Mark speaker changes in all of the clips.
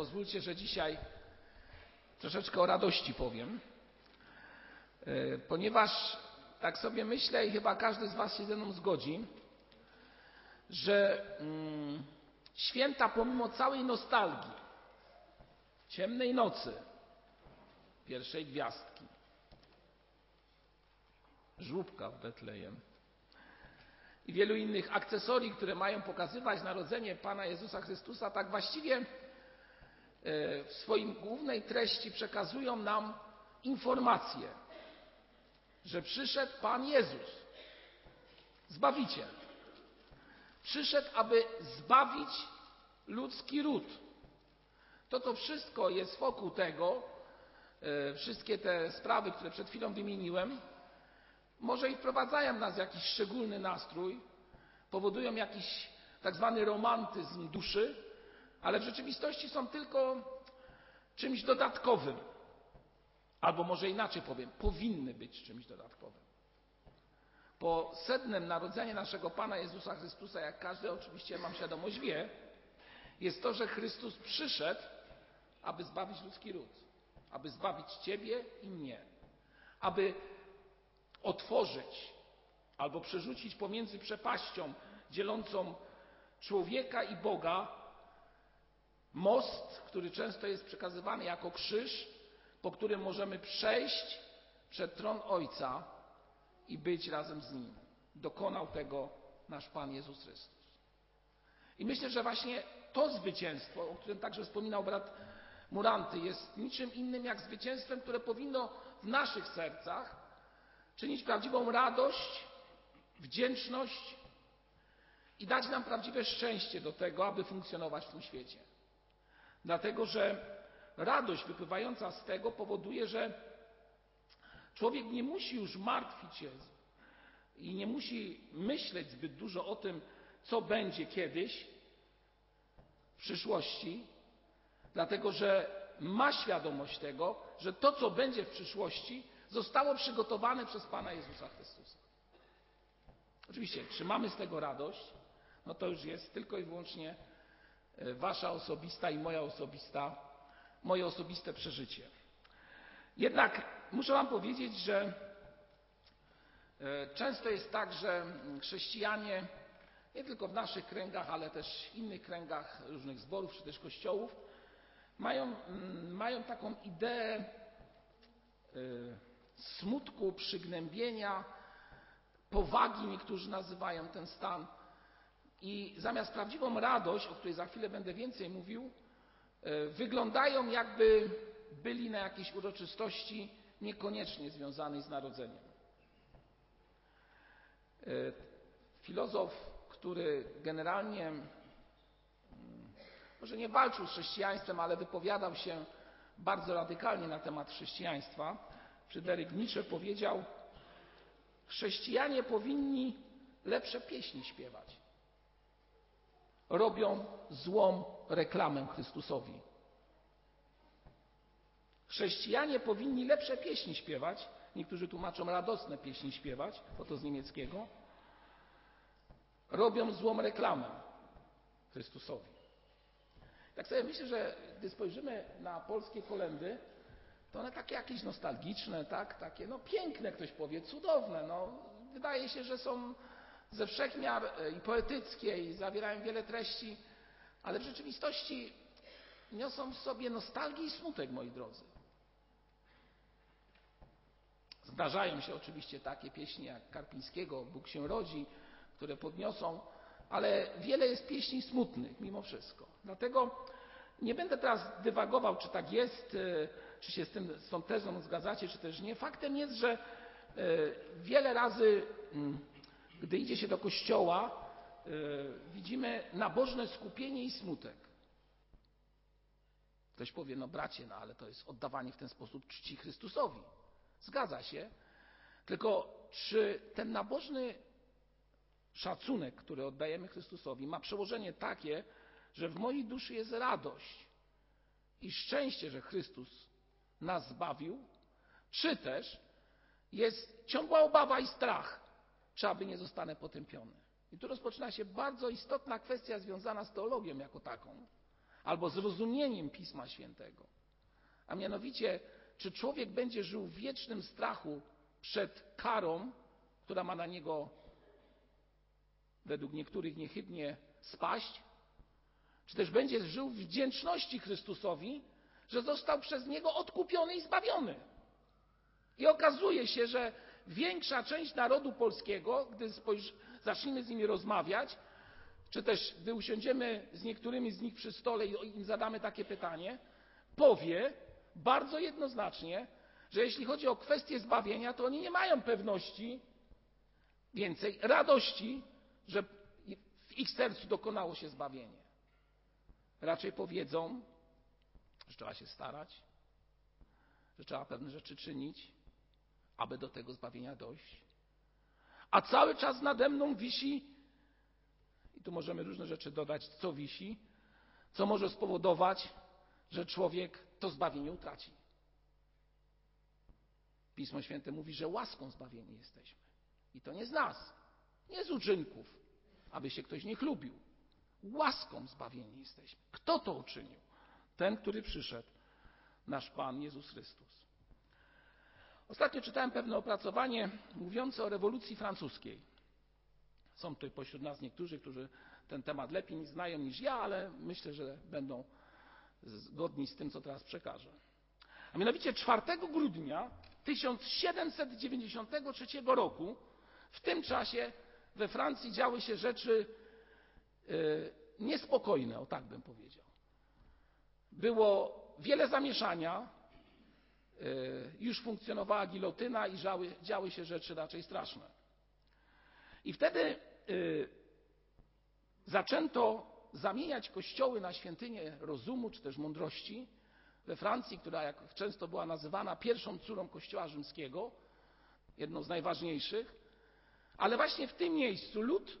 Speaker 1: Pozwólcie, że dzisiaj troszeczkę o radości powiem, e, ponieważ tak sobie myślę i chyba każdy z Was się ze mną zgodzi, że mm, święta pomimo całej nostalgii, ciemnej nocy, pierwszej gwiazdki, żłóbka w Betlejem i wielu innych akcesorii, które mają pokazywać narodzenie Pana Jezusa Chrystusa, tak właściwie w swojej głównej treści przekazują nam informację, że przyszedł Pan Jezus, Zbawiciel. Przyszedł, aby zbawić ludzki ród. To, to wszystko jest wokół tego, e, wszystkie te sprawy, które przed chwilą wymieniłem, może i wprowadzają nas w jakiś szczególny nastrój, powodują jakiś tak zwany romantyzm duszy, ale w rzeczywistości są tylko czymś dodatkowym. Albo może inaczej powiem, powinny być czymś dodatkowym. Po sednem narodzenia naszego Pana Jezusa Chrystusa, jak każdy oczywiście mam świadomość wie, jest to, że Chrystus przyszedł, aby zbawić ludzki ród, aby zbawić Ciebie i mnie, aby otworzyć albo przerzucić pomiędzy przepaścią dzielącą człowieka i Boga most, który często jest przekazywany jako krzyż, po którym możemy przejść przed tron Ojca i być razem z Nim. Dokonał tego nasz Pan Jezus Chrystus. I myślę, że właśnie to zwycięstwo, o którym także wspominał brat Muranty, jest niczym innym jak zwycięstwem, które powinno w naszych sercach czynić prawdziwą radość, wdzięczność i dać nam prawdziwe szczęście do tego, aby funkcjonować w tym świecie. Dlatego, że radość wypływająca z tego powoduje, że człowiek nie musi już martwić się i nie musi myśleć zbyt dużo o tym, co będzie kiedyś w przyszłości, dlatego że ma świadomość tego, że to, co będzie w przyszłości, zostało przygotowane przez Pana Jezusa Chrystusa. Oczywiście, czy mamy z tego radość, no to już jest tylko i wyłącznie Wasza osobista i moja osobista, moje osobiste przeżycie. Jednak muszę Wam powiedzieć, że e, często jest tak, że chrześcijanie, nie tylko w naszych kręgach, ale też w innych kręgach różnych zborów czy też kościołów, mają, mają taką ideę e, smutku, przygnębienia, powagi, niektórzy nazywają ten stan. I zamiast prawdziwą radość, o której za chwilę będę więcej mówił, e, wyglądają jakby byli na jakiejś uroczystości niekoniecznie związanej z narodzeniem. E, filozof, który generalnie mm, może nie walczył z chrześcijaństwem, ale wypowiadał się bardzo radykalnie na temat chrześcijaństwa, Fryderyk Nietzsche powiedział: Chrześcijanie powinni lepsze pieśni śpiewać. Robią złą reklamę Chrystusowi. Chrześcijanie powinni lepsze pieśni śpiewać. Niektórzy tłumaczą radosne pieśni śpiewać, bo to z niemieckiego. Robią złą reklamę Chrystusowi. Tak sobie myślę, że gdy spojrzymy na polskie kolendy, to one takie jakieś nostalgiczne, tak? takie no piękne, ktoś powie, cudowne. No, wydaje się, że są ze wszechmiar e, i poetyckie i zawierają wiele treści, ale w rzeczywistości niosą w sobie nostalgię i smutek, moi drodzy. Zdarzają się oczywiście takie pieśni jak Karpińskiego, Bóg się rodzi, które podniosą, ale wiele jest pieśni smutnych mimo wszystko. Dlatego nie będę teraz dywagował, czy tak jest, e, czy się z, tym, z tą tezą zgadzacie, czy też nie. Faktem jest, że e, wiele razy, mm, gdy idzie się do kościoła, e, widzimy nabożne skupienie i smutek. Ktoś powie, no bracie, no ale to jest oddawanie w ten sposób czci Chrystusowi. Zgadza się. Tylko czy ten nabożny szacunek, który oddajemy Chrystusowi, ma przełożenie takie, że w mojej duszy jest radość i szczęście, że Chrystus nas zbawił, czy też jest ciągła obawa i strach, czy aby nie zostanę potępiony. I tu rozpoczyna się bardzo istotna kwestia związana z teologią jako taką. albo zrozumieniem Pisma Świętego. A mianowicie, czy człowiek będzie żył w wiecznym strachu przed karą, która ma na niego według niektórych niechybnie spaść, czy też będzie żył w wdzięczności Chrystusowi, że został przez Niego odkupiony i zbawiony. I okazuje się, że większa część narodu polskiego, gdy spojrzy, zaczniemy z nimi rozmawiać, czy też gdy usiądziemy z niektórymi z nich przy stole i im zadamy takie pytanie, powie bardzo jednoznacznie, że jeśli chodzi o kwestię zbawienia, to oni nie mają pewności, więcej radości, że w ich sercu dokonało się zbawienie. Raczej powiedzą, że trzeba się starać, że trzeba pewne rzeczy czynić, aby do tego zbawienia dojść. A cały czas nade mną wisi, i tu możemy różne rzeczy dodać, co wisi, co może spowodować, że człowiek to zbawienie utraci. Pismo Święte mówi, że łaską zbawieni jesteśmy. I to nie z nas, nie z uczynków, aby się ktoś nie chlubił. Łaską zbawieni jesteśmy. Kto to uczynił? Ten, który przyszedł, nasz Pan Jezus Chrystus. Ostatnio czytałem pewne opracowanie mówiące o rewolucji francuskiej. Są tutaj pośród nas niektórzy, którzy ten temat lepiej znają niż ja, ale myślę, że będą zgodni z tym, co teraz przekażę. A mianowicie 4 grudnia 1793 roku, w tym czasie we Francji działy się rzeczy niespokojne, o tak bym powiedział. Było wiele zamieszania, już funkcjonowała gilotyna i działy, działy się rzeczy raczej straszne. I wtedy zaczęto zamieniać kościoły na świątynię rozumu czy też mądrości we Francji, która jak często była nazywana pierwszą córą kościoła rzymskiego, jedną z najważniejszych, ale właśnie w tym miejscu lud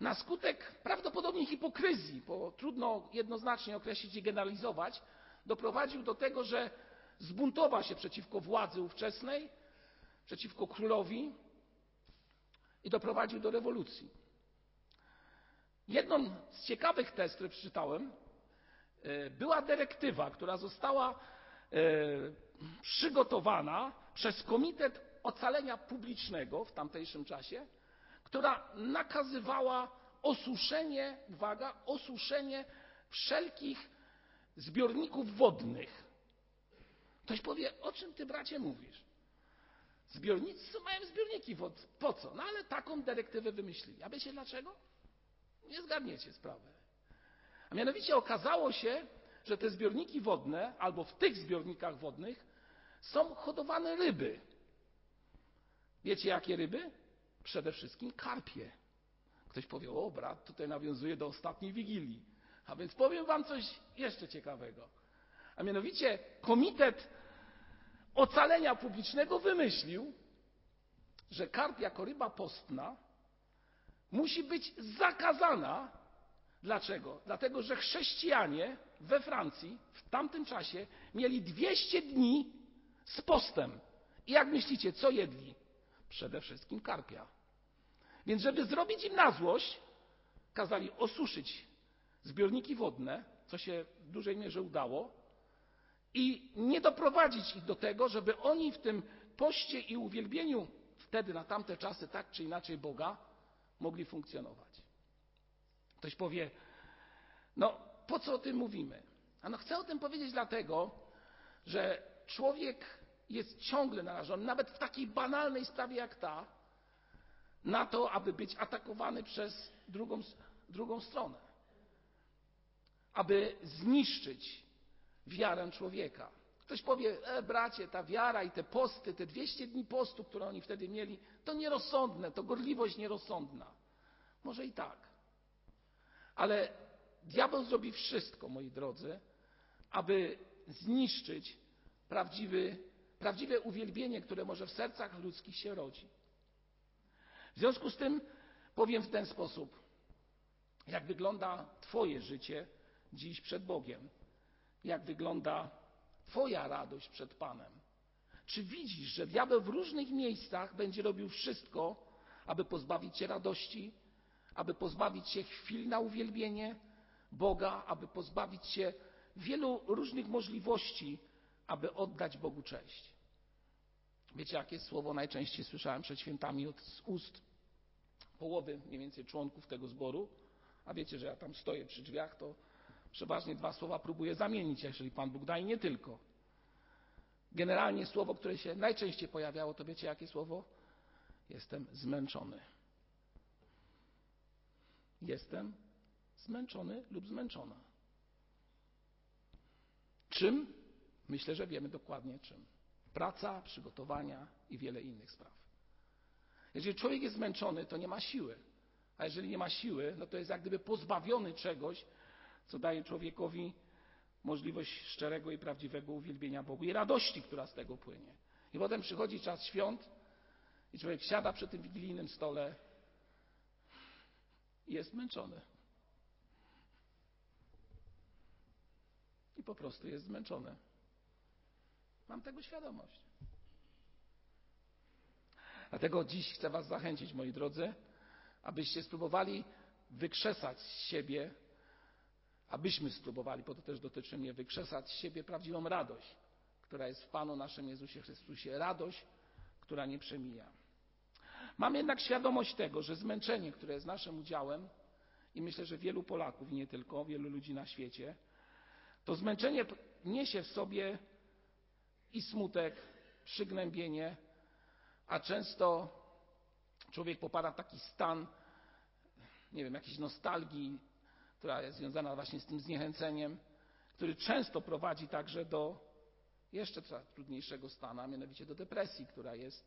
Speaker 1: na skutek prawdopodobnie hipokryzji, bo trudno jednoznacznie określić i generalizować, doprowadził do tego, że zbuntował się przeciwko władzy ówczesnej, przeciwko królowi i doprowadził do rewolucji. Jedną z ciekawych tez, które przeczytałem, była dyrektywa, która została przygotowana przez Komitet Ocalenia Publicznego w tamtejszym czasie, która nakazywała osuszenie, uwaga, osuszenie wszelkich zbiorników wodnych. Ktoś powie, o czym ty bracie mówisz? Zbiornicy mają zbiorniki wodne. Po co? No ale taką dyrektywę wymyślili. A wiecie dlaczego? Nie zgadniecie sprawy. A mianowicie okazało się, że te zbiorniki wodne, albo w tych zbiornikach wodnych są hodowane ryby. Wiecie jakie ryby? Przede wszystkim karpie. Ktoś powie, o brat, tutaj nawiązuje do ostatniej wigilii. A więc powiem wam coś jeszcze ciekawego. A mianowicie Komitet Ocalenia Publicznego wymyślił, że karp jako ryba postna musi być zakazana. Dlaczego? Dlatego, że chrześcijanie we Francji w tamtym czasie mieli 200 dni z postem. I jak myślicie, co jedli? Przede wszystkim karpia. Więc, żeby zrobić im na złość, kazali osuszyć zbiorniki wodne, co się w dużej mierze udało, i nie doprowadzić ich do tego, żeby oni w tym poście i uwielbieniu wtedy na tamte czasy tak czy inaczej Boga mogli funkcjonować. Ktoś powie, no po co o tym mówimy? A no chcę o tym powiedzieć dlatego, że człowiek jest ciągle narażony, nawet w takiej banalnej sprawie jak ta, na to, aby być atakowany przez drugą, drugą stronę. Aby zniszczyć wiarę człowieka. Ktoś powie, e, bracie, ta wiara i te posty, te 200 dni postu, które oni wtedy mieli, to nierozsądne, to gorliwość nierozsądna. Może i tak. Ale diabeł zrobi wszystko, moi drodzy, aby zniszczyć prawdziwy, prawdziwe uwielbienie, które może w sercach ludzkich się rodzi. W związku z tym powiem w ten sposób, jak wygląda Twoje życie dziś przed Bogiem, jak wygląda Twoja radość przed Panem. Czy widzisz, że diabeł w różnych miejscach będzie robił wszystko, aby pozbawić Cię radości, aby pozbawić Cię chwil na uwielbienie, Boga, aby pozbawić się wielu różnych możliwości, aby oddać Bogu cześć. Wiecie, jakie słowo najczęściej słyszałem przed świętami od ust połowy mniej więcej członków tego zboru? A wiecie, że ja tam stoję przy drzwiach, to przeważnie dwa słowa próbuję zamienić, jeżeli Pan Bóg da i nie tylko. Generalnie słowo, które się najczęściej pojawiało, to wiecie jakie słowo? Jestem zmęczony. Jestem zmęczony lub zmęczona. Czym? Myślę, że wiemy dokładnie czym. Praca, przygotowania i wiele innych spraw. Jeżeli człowiek jest zmęczony, to nie ma siły. A jeżeli nie ma siły, no to jest jak gdyby pozbawiony czegoś, co daje człowiekowi możliwość szczerego i prawdziwego uwielbienia Bogu i radości, która z tego płynie. I potem przychodzi czas świąt i człowiek siada przy tym wigilijnym stole i jest zmęczony. I po prostu jest zmęczony. Mam tego świadomość. Dlatego dziś chcę Was zachęcić, moi drodzy, abyście spróbowali wykrzesać z siebie, abyśmy spróbowali, bo to też dotyczy mnie, wykrzesać z siebie prawdziwą radość, która jest w Panu naszym Jezusie Chrystusie. Radość, która nie przemija. Mam jednak świadomość tego, że zmęczenie, które jest naszym udziałem, i myślę, że wielu Polaków, nie tylko, wielu ludzi na świecie, to zmęczenie niesie w sobie i smutek, przygnębienie, a często człowiek popada w taki stan, nie wiem, jakiejś nostalgii, która jest związana właśnie z tym zniechęceniem, który często prowadzi także do jeszcze trudniejszego stanu, a mianowicie do depresji, która jest,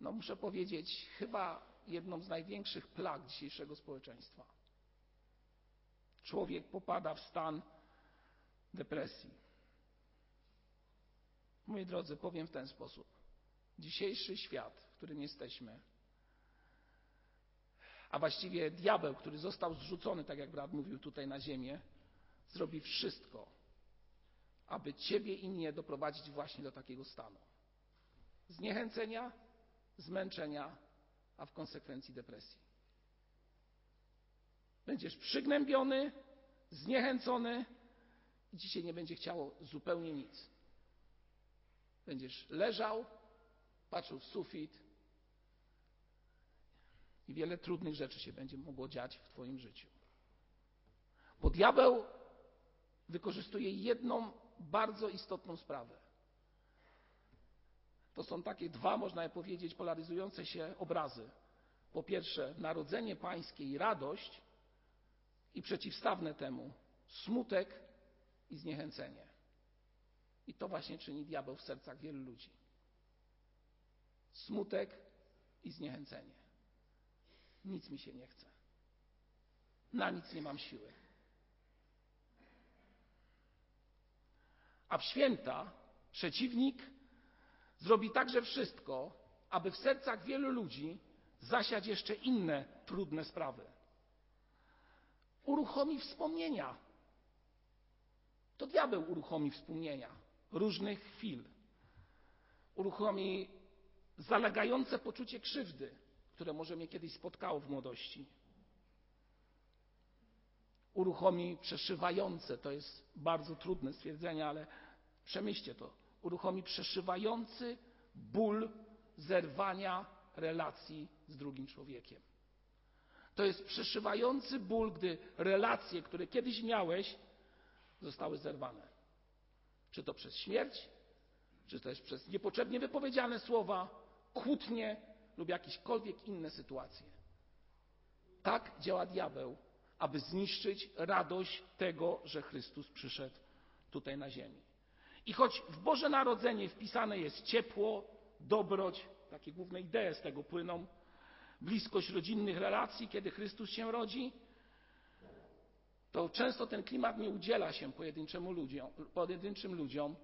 Speaker 1: no muszę powiedzieć, chyba jedną z największych plag dzisiejszego społeczeństwa. Człowiek popada w stan depresji. Moi drodzy, powiem w ten sposób. Dzisiejszy świat, w którym jesteśmy, a właściwie diabeł, który został zrzucony, tak jak brat mówił, tutaj na ziemię, zrobi wszystko, aby ciebie i mnie doprowadzić właśnie do takiego stanu. Zniechęcenia, zmęczenia, a w konsekwencji depresji. Będziesz przygnębiony, zniechęcony i dzisiaj nie będzie chciało zupełnie nic. Będziesz leżał, patrzył w sufit i wiele trudnych rzeczy się będzie mogło dziać w Twoim życiu. Bo diabeł wykorzystuje jedną bardzo istotną sprawę. To są takie dwa, można powiedzieć, polaryzujące się obrazy. Po pierwsze, narodzenie pańskie i radość, i przeciwstawne temu smutek i zniechęcenie. I to właśnie czyni diabeł w sercach wielu ludzi. Smutek i zniechęcenie. Nic mi się nie chce. Na nic nie mam siły. A w święta przeciwnik zrobi także wszystko, aby w sercach wielu ludzi zasiać jeszcze inne trudne sprawy. Uruchomi wspomnienia. To diabeł uruchomi wspomnienia różnych chwil. Uruchomi zalegające poczucie krzywdy, które może mnie kiedyś spotkało w młodości. Uruchomi przeszywające, to jest bardzo trudne stwierdzenie, ale przemyślcie to. Uruchomi przeszywający ból zerwania relacji z drugim człowiekiem. To jest przeszywający ból, gdy relacje, które kiedyś miałeś, zostały zerwane. Czy to przez śmierć, czy też przez niepotrzebnie wypowiedziane słowa, kłótnie lub jakiekolwiek inne sytuacje. Tak działa diabeł, aby zniszczyć radość tego, że Chrystus przyszedł tutaj na ziemi. I choć w Boże Narodzenie wpisane jest ciepło, dobroć, takie główne idee z tego płyną, bliskość rodzinnych relacji, kiedy Chrystus się rodzi, to często ten klimat nie udziela się pojedynczym ludziom.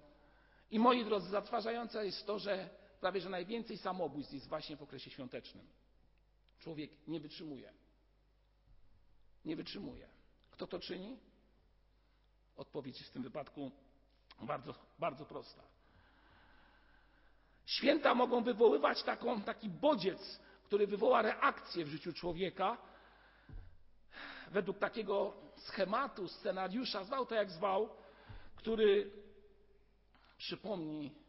Speaker 1: I moi drodzy, zatrważające jest to, że prawie że najwięcej samobójstw jest właśnie w okresie świątecznym. Człowiek nie wytrzymuje. Nie wytrzymuje. Kto to czyni? Odpowiedź jest w tym wypadku bardzo, bardzo prosta. Święta mogą wywoływać taką, taki bodziec, który wywoła reakcję w życiu człowieka według takiego schematu, scenariusza, zwał to jak zwał, który przypomni,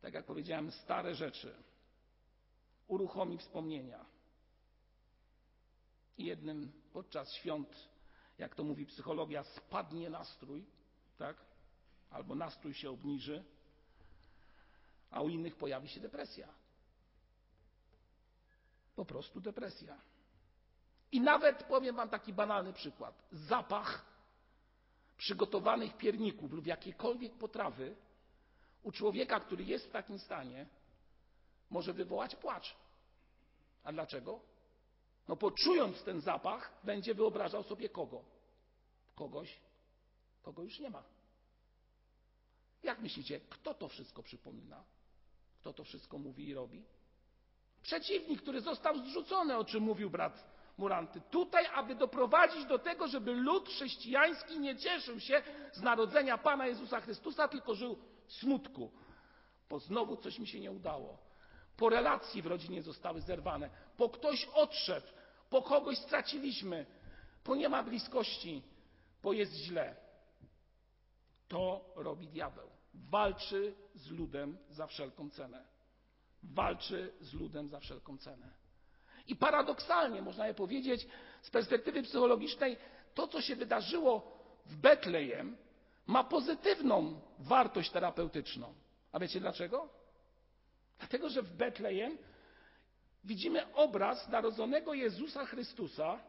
Speaker 1: tak jak powiedziałem, stare rzeczy, uruchomi wspomnienia. I jednym podczas świąt, jak to mówi psychologia, spadnie nastrój, tak? Albo nastrój się obniży, a u innych pojawi się depresja. Po prostu depresja. I nawet powiem Wam taki banalny przykład. Zapach przygotowanych pierników lub jakiejkolwiek potrawy u człowieka, który jest w takim stanie, może wywołać płacz. A dlaczego? No bo czując ten zapach, będzie wyobrażał sobie kogo? Kogoś, kogo już nie ma. Jak myślicie, kto to wszystko przypomina? Kto to wszystko mówi i robi? Przeciwnik, który został zrzucony, o czym mówił brat Muranty. Tutaj, aby doprowadzić do tego, żeby lud chrześcijański nie cieszył się z narodzenia Pana Jezusa Chrystusa, tylko żył smutku, bo znowu coś mi się nie udało. Po relacje w rodzinie zostały zerwane, po ktoś odszedł, po kogoś straciliśmy, bo nie ma bliskości, bo jest źle. To robi diabeł. Walczy z ludem za wszelką cenę. Walczy z ludem za wszelką cenę. I paradoksalnie, można je powiedzieć, z perspektywy psychologicznej, to, co się wydarzyło w Betlejem, ma pozytywną wartość terapeutyczną. A wiecie dlaczego? Dlatego, że w Betlejem widzimy obraz narodzonego Jezusa Chrystusa,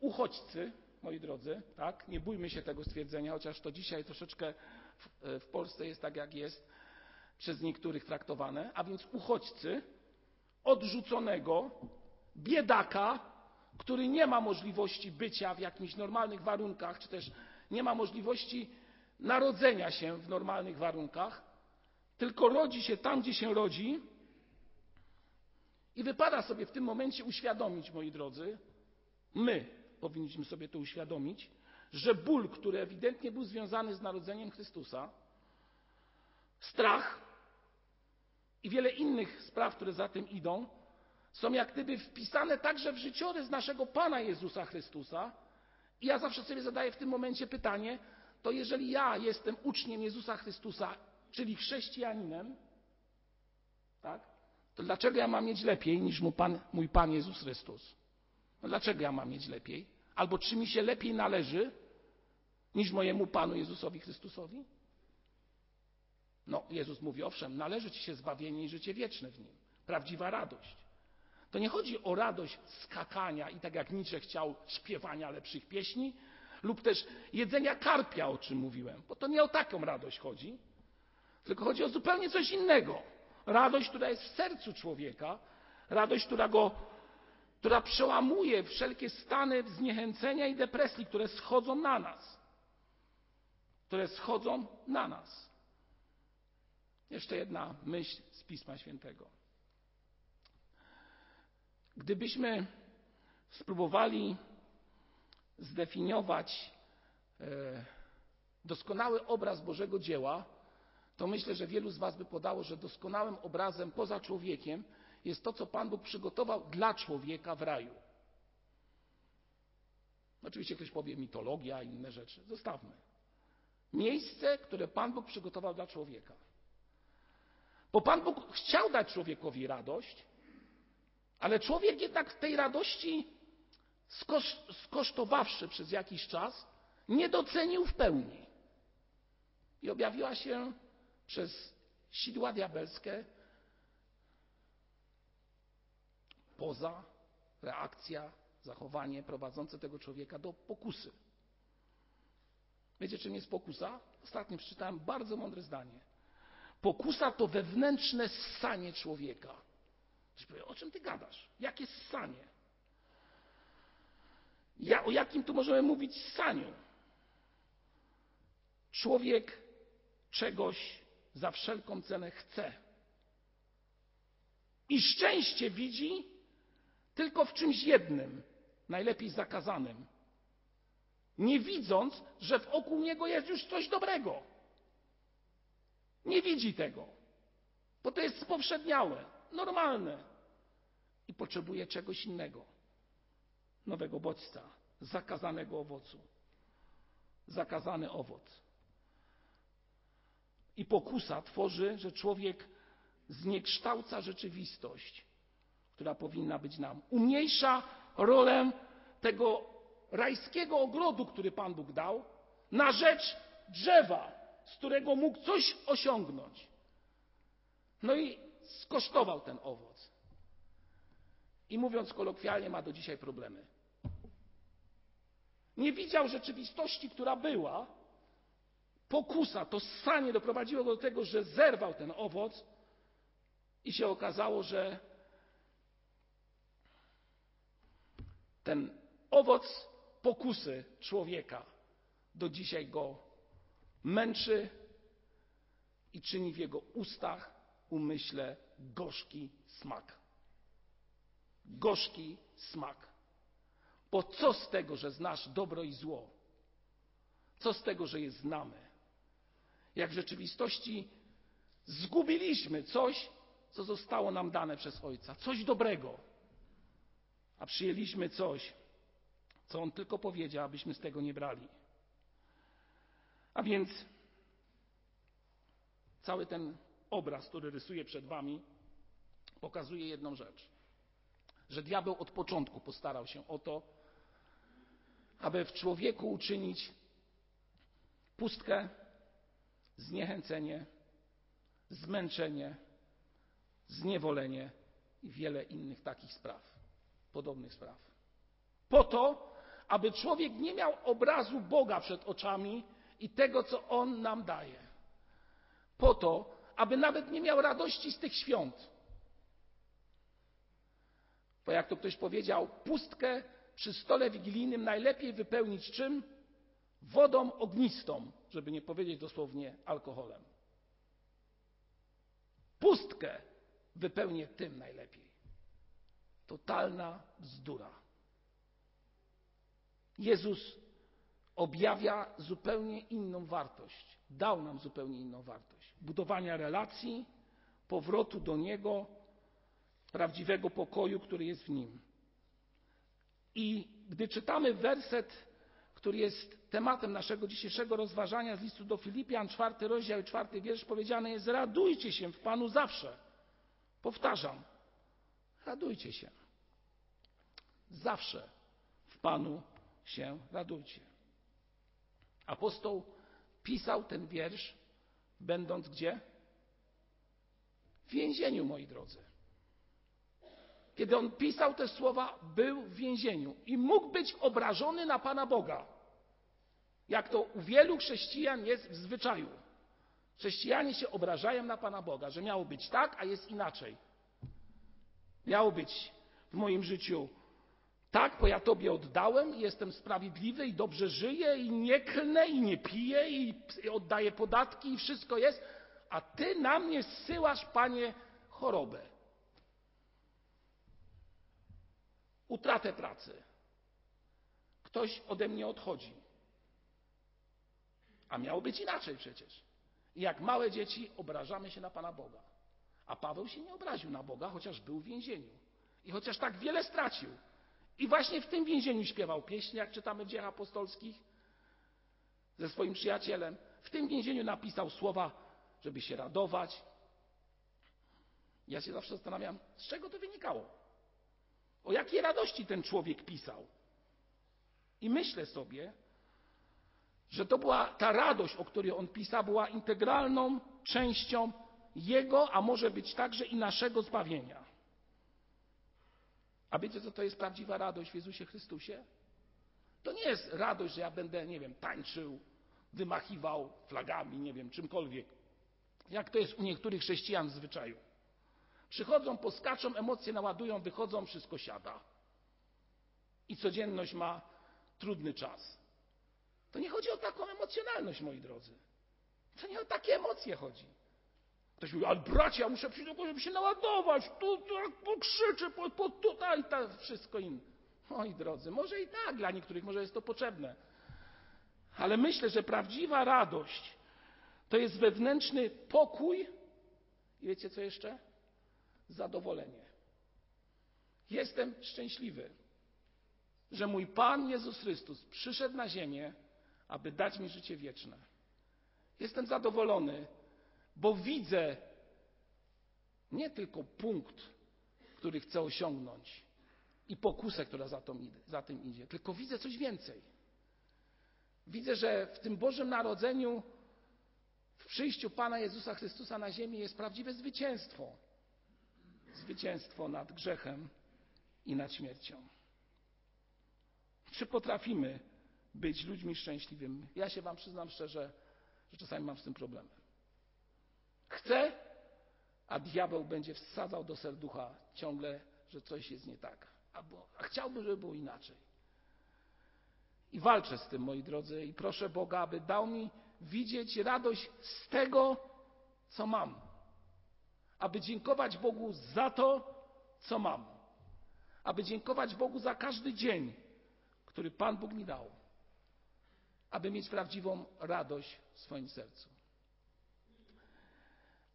Speaker 1: uchodźcy, moi drodzy, tak? Nie bójmy się tego stwierdzenia, chociaż to dzisiaj troszeczkę w, w Polsce jest tak, jak jest przez niektórych traktowane, a więc uchodźcy, odrzuconego, biedaka, który nie ma możliwości bycia w jakichś normalnych warunkach, czy też nie ma możliwości narodzenia się w normalnych warunkach, tylko rodzi się tam, gdzie się rodzi. I wypada sobie w tym momencie uświadomić, moi drodzy, my powinniśmy sobie to uświadomić, że ból, który ewidentnie był związany z narodzeniem Chrystusa, strach i wiele innych spraw, które za tym idą, są jak gdyby wpisane także w życiorys naszego Pana Jezusa Chrystusa. I ja zawsze sobie zadaję w tym momencie pytanie, to jeżeli ja jestem uczniem Jezusa Chrystusa, czyli chrześcijaninem, tak, to dlaczego ja mam mieć lepiej niż mój Pan, mój Pan Jezus Chrystus? No dlaczego ja mam mieć lepiej? Albo czy mi się lepiej należy niż mojemu Panu Jezusowi Chrystusowi? No, Jezus mówi, owszem, należy ci się zbawienie i życie wieczne w nim. Prawdziwa radość. To nie chodzi o radość skakania i tak jak Nietzsche chciał śpiewania lepszych pieśni, lub też jedzenia karpia, o czym mówiłem, bo to nie o taką radość chodzi, tylko chodzi o zupełnie coś innego. Radość, która jest w sercu człowieka, radość, która go, która przełamuje wszelkie stany zniechęcenia i depresji, które schodzą na nas. Które schodzą na nas. Jeszcze jedna myśl z Pisma Świętego. Gdybyśmy spróbowali zdefiniować e, doskonały obraz Bożego dzieła, to myślę, że wielu z Was by podało, że doskonałym obrazem poza człowiekiem jest to, co Pan Bóg przygotował dla człowieka w raju. Oczywiście ktoś powie mitologia i inne rzeczy. Zostawmy. Miejsce, które Pan Bóg przygotował dla człowieka. Bo Pan Bóg chciał dać człowiekowi radość, ale człowiek jednak tej radości, skosztowawszy przez jakiś czas, nie docenił w pełni. I objawiła się przez sidła diabelskie poza, reakcja, zachowanie prowadzące tego człowieka do pokusy. Wiecie, czym jest pokusa? Ostatnio przeczytałem bardzo mądre zdanie. Pokusa to wewnętrzne ssanie człowieka. O czym ty gadasz? Jakie ssanie? Ja, o jakim tu możemy mówić ssaniu? Człowiek czegoś za wszelką cenę chce. I szczęście widzi tylko w czymś jednym, najlepiej zakazanym. Nie widząc, że wokół niego jest już coś dobrego. Nie widzi tego, bo to jest spowszedniałe, normalne i potrzebuje czegoś innego, nowego bodźca, zakazanego owocu. Zakazany owoc. I pokusa tworzy, że człowiek zniekształca rzeczywistość, która powinna być nam. Umniejsza rolę tego rajskiego ogrodu, który Pan Bóg dał, na rzecz drzewa, z którego mógł coś osiągnąć. No i skosztował ten owoc. I mówiąc kolokwialnie, ma do dzisiaj problemy. Nie widział rzeczywistości, która była. Pokusa, to ssanie doprowadziło do tego, że zerwał ten owoc i się okazało, że ten owoc pokusy człowieka do dzisiaj go męczy i czyni w jego ustach, umyśle gorzki smak. Gorzki smak. Bo co z tego, że znasz dobro i zło? Co z tego, że je znamy? Jak w rzeczywistości zgubiliśmy coś, co zostało nam dane przez Ojca, coś dobrego, a przyjęliśmy coś, co On tylko powiedział, abyśmy z tego nie brali. A więc cały ten obraz, który rysuję przed Wami, pokazuje jedną rzecz: że diabeł od początku postarał się o to, aby w człowieku uczynić pustkę, zniechęcenie, zmęczenie, zniewolenie i wiele innych takich spraw, podobnych spraw. Po to, aby człowiek nie miał obrazu Boga przed oczami i tego, co On nam daje. Po to, aby nawet nie miał radości z tych świąt. Bo jak to ktoś powiedział, pustkę przy stole wigilijnym najlepiej wypełnić czym? Wodą ognistą, żeby nie powiedzieć dosłownie alkoholem. Pustkę wypełnię tym najlepiej. Totalna bzdura. Jezus objawia zupełnie inną wartość. Dał nam zupełnie inną wartość. Budowania relacji, powrotu do Niego, prawdziwego pokoju, który jest w Nim. I gdy czytamy werset, który jest tematem naszego dzisiejszego rozważania z listu do Filipian, czwarty rozdział czwarty wiersz, powiedziane jest: Radujcie się w Panu zawsze. Powtarzam, radujcie się. Zawsze w Panu się radujcie. Apostoł pisał ten wiersz, będąc gdzie? W więzieniu, moi drodzy. Kiedy on pisał te słowa, był w więzieniu i mógł być obrażony na Pana Boga. Jak to u wielu chrześcijan jest w zwyczaju. Chrześcijanie się obrażają na Pana Boga, że miało być tak, a jest inaczej. Miało być w moim życiu tak, bo ja Tobie oddałem i jestem sprawiedliwy i dobrze żyję i nie klnę i nie piję i oddaję podatki i wszystko jest, a Ty na mnie zsyłasz, Panie, chorobę. Utratę pracy. Ktoś ode mnie odchodzi. A miało być inaczej przecież. I jak małe dzieci obrażamy się na Pana Boga. A Paweł się nie obraził na Boga, chociaż był w więzieniu. I chociaż tak wiele stracił. I właśnie w tym więzieniu śpiewał pieśń, jak czytamy w dziejach apostolskich, ze swoim przyjacielem. W tym więzieniu napisał słowa, żeby się radować. Ja się zawsze zastanawiam, z czego to wynikało. O jakiej radości ten człowiek pisał. I myślę sobie, że to była ta radość, o której on pisał, była integralną częścią jego, a może być także i naszego zbawienia. A wiecie, co to jest prawdziwa radość w Jezusie Chrystusie? To nie jest radość, że ja będę, nie wiem, tańczył, wymachiwał flagami, nie wiem, czymkolwiek. Jak to jest u niektórych chrześcijan w zwyczaju. Przychodzą, poskaczą, emocje naładują, wychodzą, wszystko siada. I codzienność ma trudny czas. To nie chodzi o taką emocjonalność, moi drodzy. To nie o takie emocje chodzi. Ktoś mówi, ale bracie, ja muszę przyjść do żeby się naładować, tu, tu pokrzyczy, po, po tutaj, ta, wszystko inne. Moi drodzy, może i tak, dla niektórych może jest to potrzebne. Ale myślę, że prawdziwa radość to jest wewnętrzny pokój i wiecie co jeszcze? Zadowolenie. Jestem szczęśliwy. że mój Pan Jezus Chrystus przyszedł na ziemię, aby dać mi życie wieczne. Jestem zadowolony, bo widzę nie tylko punkt, który chcę osiągnąć i pokusę, która za, za tym idzie, tylko widzę coś więcej. Widzę, że w tym Bożym Narodzeniu, w przyjściu Pana Jezusa Chrystusa na ziemię jest prawdziwe zwycięstwo. Zwycięstwo nad grzechem i nad śmiercią. Czy potrafimy być ludźmi szczęśliwymi? Ja się Wam przyznam szczerze, że czasami mam z tym problem. Chcę, a diabeł będzie wsadzał do serducha ciągle, że coś jest nie tak. A chciałbym, żeby było inaczej. I walczę z tym, moi drodzy, i proszę Boga, aby dał mi widzieć radość z tego, co mam. Aby dziękować Bogu za to, co mam. Aby dziękować Bogu za każdy dzień, który Pan Bóg mi dał. Aby mieć prawdziwą radość w swoim sercu.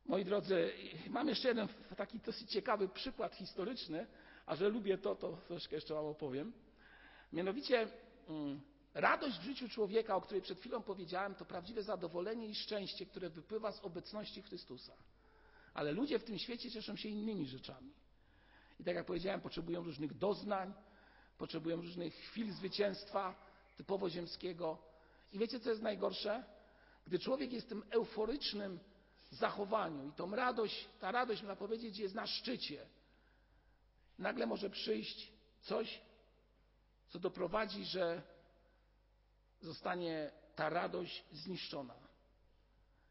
Speaker 1: Moi drodzy, mam jeszcze jeden taki dosyć ciekawy przykład historyczny, a że lubię to, to troszkę jeszcze Wam opowiem. Mianowicie mm, radość w życiu człowieka, o której przed chwilą powiedziałem, to prawdziwe zadowolenie i szczęście, które wypływa z obecności Chrystusa. Ale ludzie w tym świecie cieszą się innymi rzeczami. I tak jak powiedziałem, potrzebują różnych doznań, potrzebują różnych chwil zwycięstwa typowo ziemskiego. I wiecie, co jest najgorsze? Gdy człowiek jest tym euforycznym zachowaniu i tą radość, ta radość, można powiedzieć, jest na szczycie, nagle może przyjść coś, co doprowadzi, że zostanie ta radość zniszczona.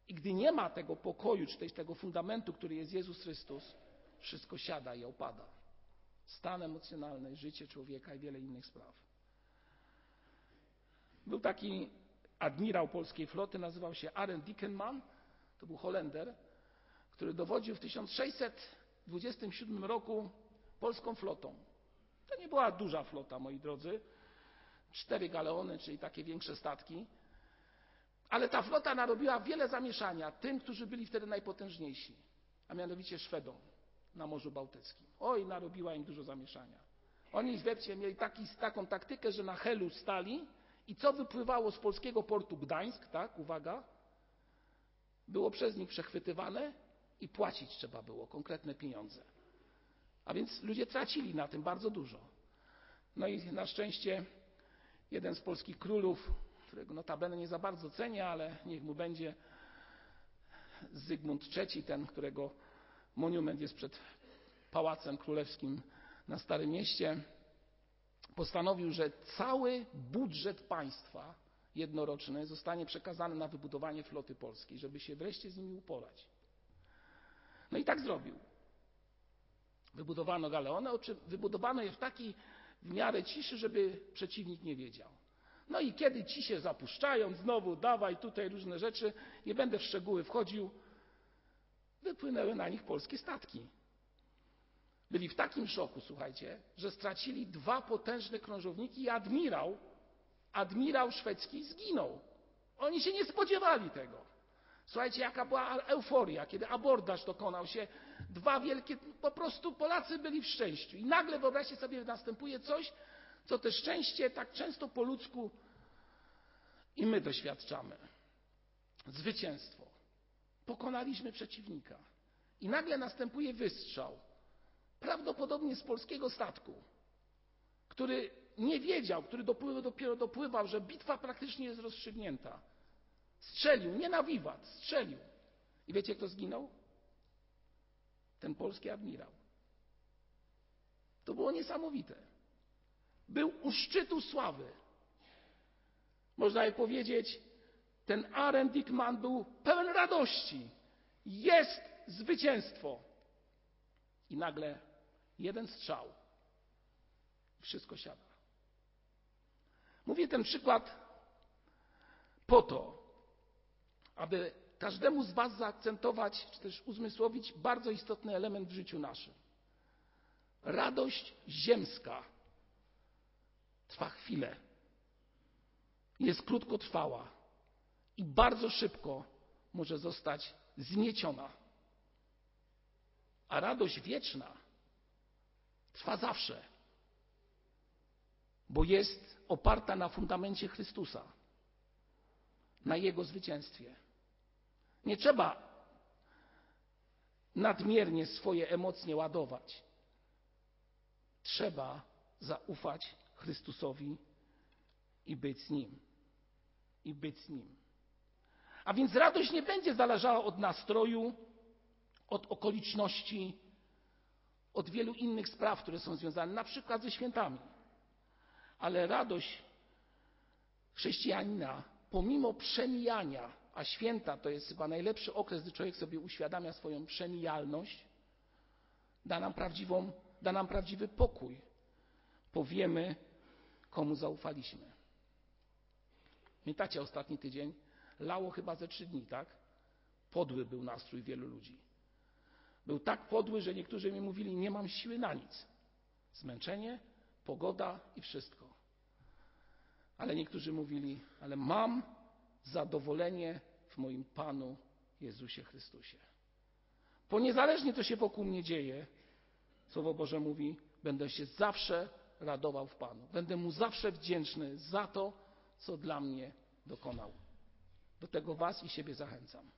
Speaker 1: I gdy nie ma tego pokoju, czy też tego fundamentu, który jest Jezus Chrystus, wszystko siada i opada. Stan emocjonalny, życie człowieka i wiele innych spraw. Był taki admirał polskiej floty, nazywał się Aren Dickenman, to był Holender, który dowodził w 1627 roku polską flotą. To nie była duża flota, moi drodzy. Cztery galeony, czyli takie większe statki. Ale ta flota narobiła wiele zamieszania tym, którzy byli wtedy najpotężniejsi, a mianowicie Szwedom na Morzu Bałtyckim. Oj, narobiła im dużo zamieszania. Oni, wiecie, mieli taki, taką taktykę, że na Helu stali i co wypływało z polskiego portu Gdańsk, tak, uwaga, było przez nich przechwytywane i płacić trzeba było konkretne pieniądze. A więc ludzie tracili na tym bardzo dużo. No i na szczęście jeden z polskich królów, którego notabene nie za bardzo cenię, ale niech mu będzie Zygmunt III, ten, którego monument jest przed Pałacem Królewskim na Starym Mieście, postanowił, że cały budżet państwa jednoroczny zostanie przekazany na wybudowanie floty polskiej, żeby się wreszcie z nimi uporać. No i tak zrobił. Wybudowano galeony, wybudowano je w takiej w miarę ciszy, żeby przeciwnik nie wiedział. No i kiedy ci się zapuszczają, znowu dawaj tutaj różne rzeczy, nie będę w szczegóły wchodził, wypłynęły na nich polskie statki. Byli w takim szoku, słuchajcie, że stracili dwa potężne krążowniki i admirał, admirał szwedzki zginął. Oni się nie spodziewali tego. Słuchajcie, jaka była euforia, kiedy abordaż dokonał się. Dwa wielkie, po prostu Polacy byli w szczęściu. I nagle, wyobraźcie sobie, następuje coś, co te szczęście tak często po ludzku i my doświadczamy. Zwycięstwo. Pokonaliśmy przeciwnika. I nagle następuje wystrzał. Prawdopodobnie z polskiego statku, który nie wiedział, który dopiero dopływał, że bitwa praktycznie jest rozstrzygnięta. Strzelił, nie na wiwat, strzelił. I wiecie, kto zginął? Ten polski admirał. To było niesamowite. Był u szczytu sławy. Można by powiedzieć, ten Aren Dickman był pełen radości. Jest zwycięstwo. I nagle jeden strzał. Wszystko siada. Mówię ten przykład po to, aby każdemu z Was zaakcentować, czy też uzmysłowić bardzo istotny element w życiu naszym. Radość ziemska trwa chwilę, jest krótkotrwała i bardzo szybko może zostać zmieciona. A radość wieczna trwa zawsze. bo jest oparta na fundamencie Chrystusa, na Jego zwycięstwie. Nie trzeba nadmiernie swoje emocje ładować. Trzeba zaufać Chrystusowi i być z Nim. I być z Nim. A więc radość nie będzie zależała od nastroju, od okoliczności, od wielu innych spraw, które są związane na przykład ze świętami. Ale radość chrześcijanina, pomimo przemijania, a święta to jest chyba najlepszy okres, gdy człowiek sobie uświadamia swoją przemijalność, da nam, prawdziwą, da nam prawdziwy pokój. Powiemy, komu zaufaliśmy. Pamiętacie ostatni tydzień? Lało chyba ze trzy dni, tak? Podły był nastrój wielu ludzi. Był tak podły, że niektórzy mi mówili, nie mam siły na nic. Zmęczenie, pogoda i wszystko. Ale niektórzy mówili, ale mam zadowolenie w moim Panu Jezusie Chrystusie. Bo niezależnie co się wokół mnie dzieje, Słowo Boże mówi, będę się zawsze radował w Panu. Będę Mu zawsze wdzięczny za to, co dla mnie dokonał. Do tego Was i siebie zachęcam.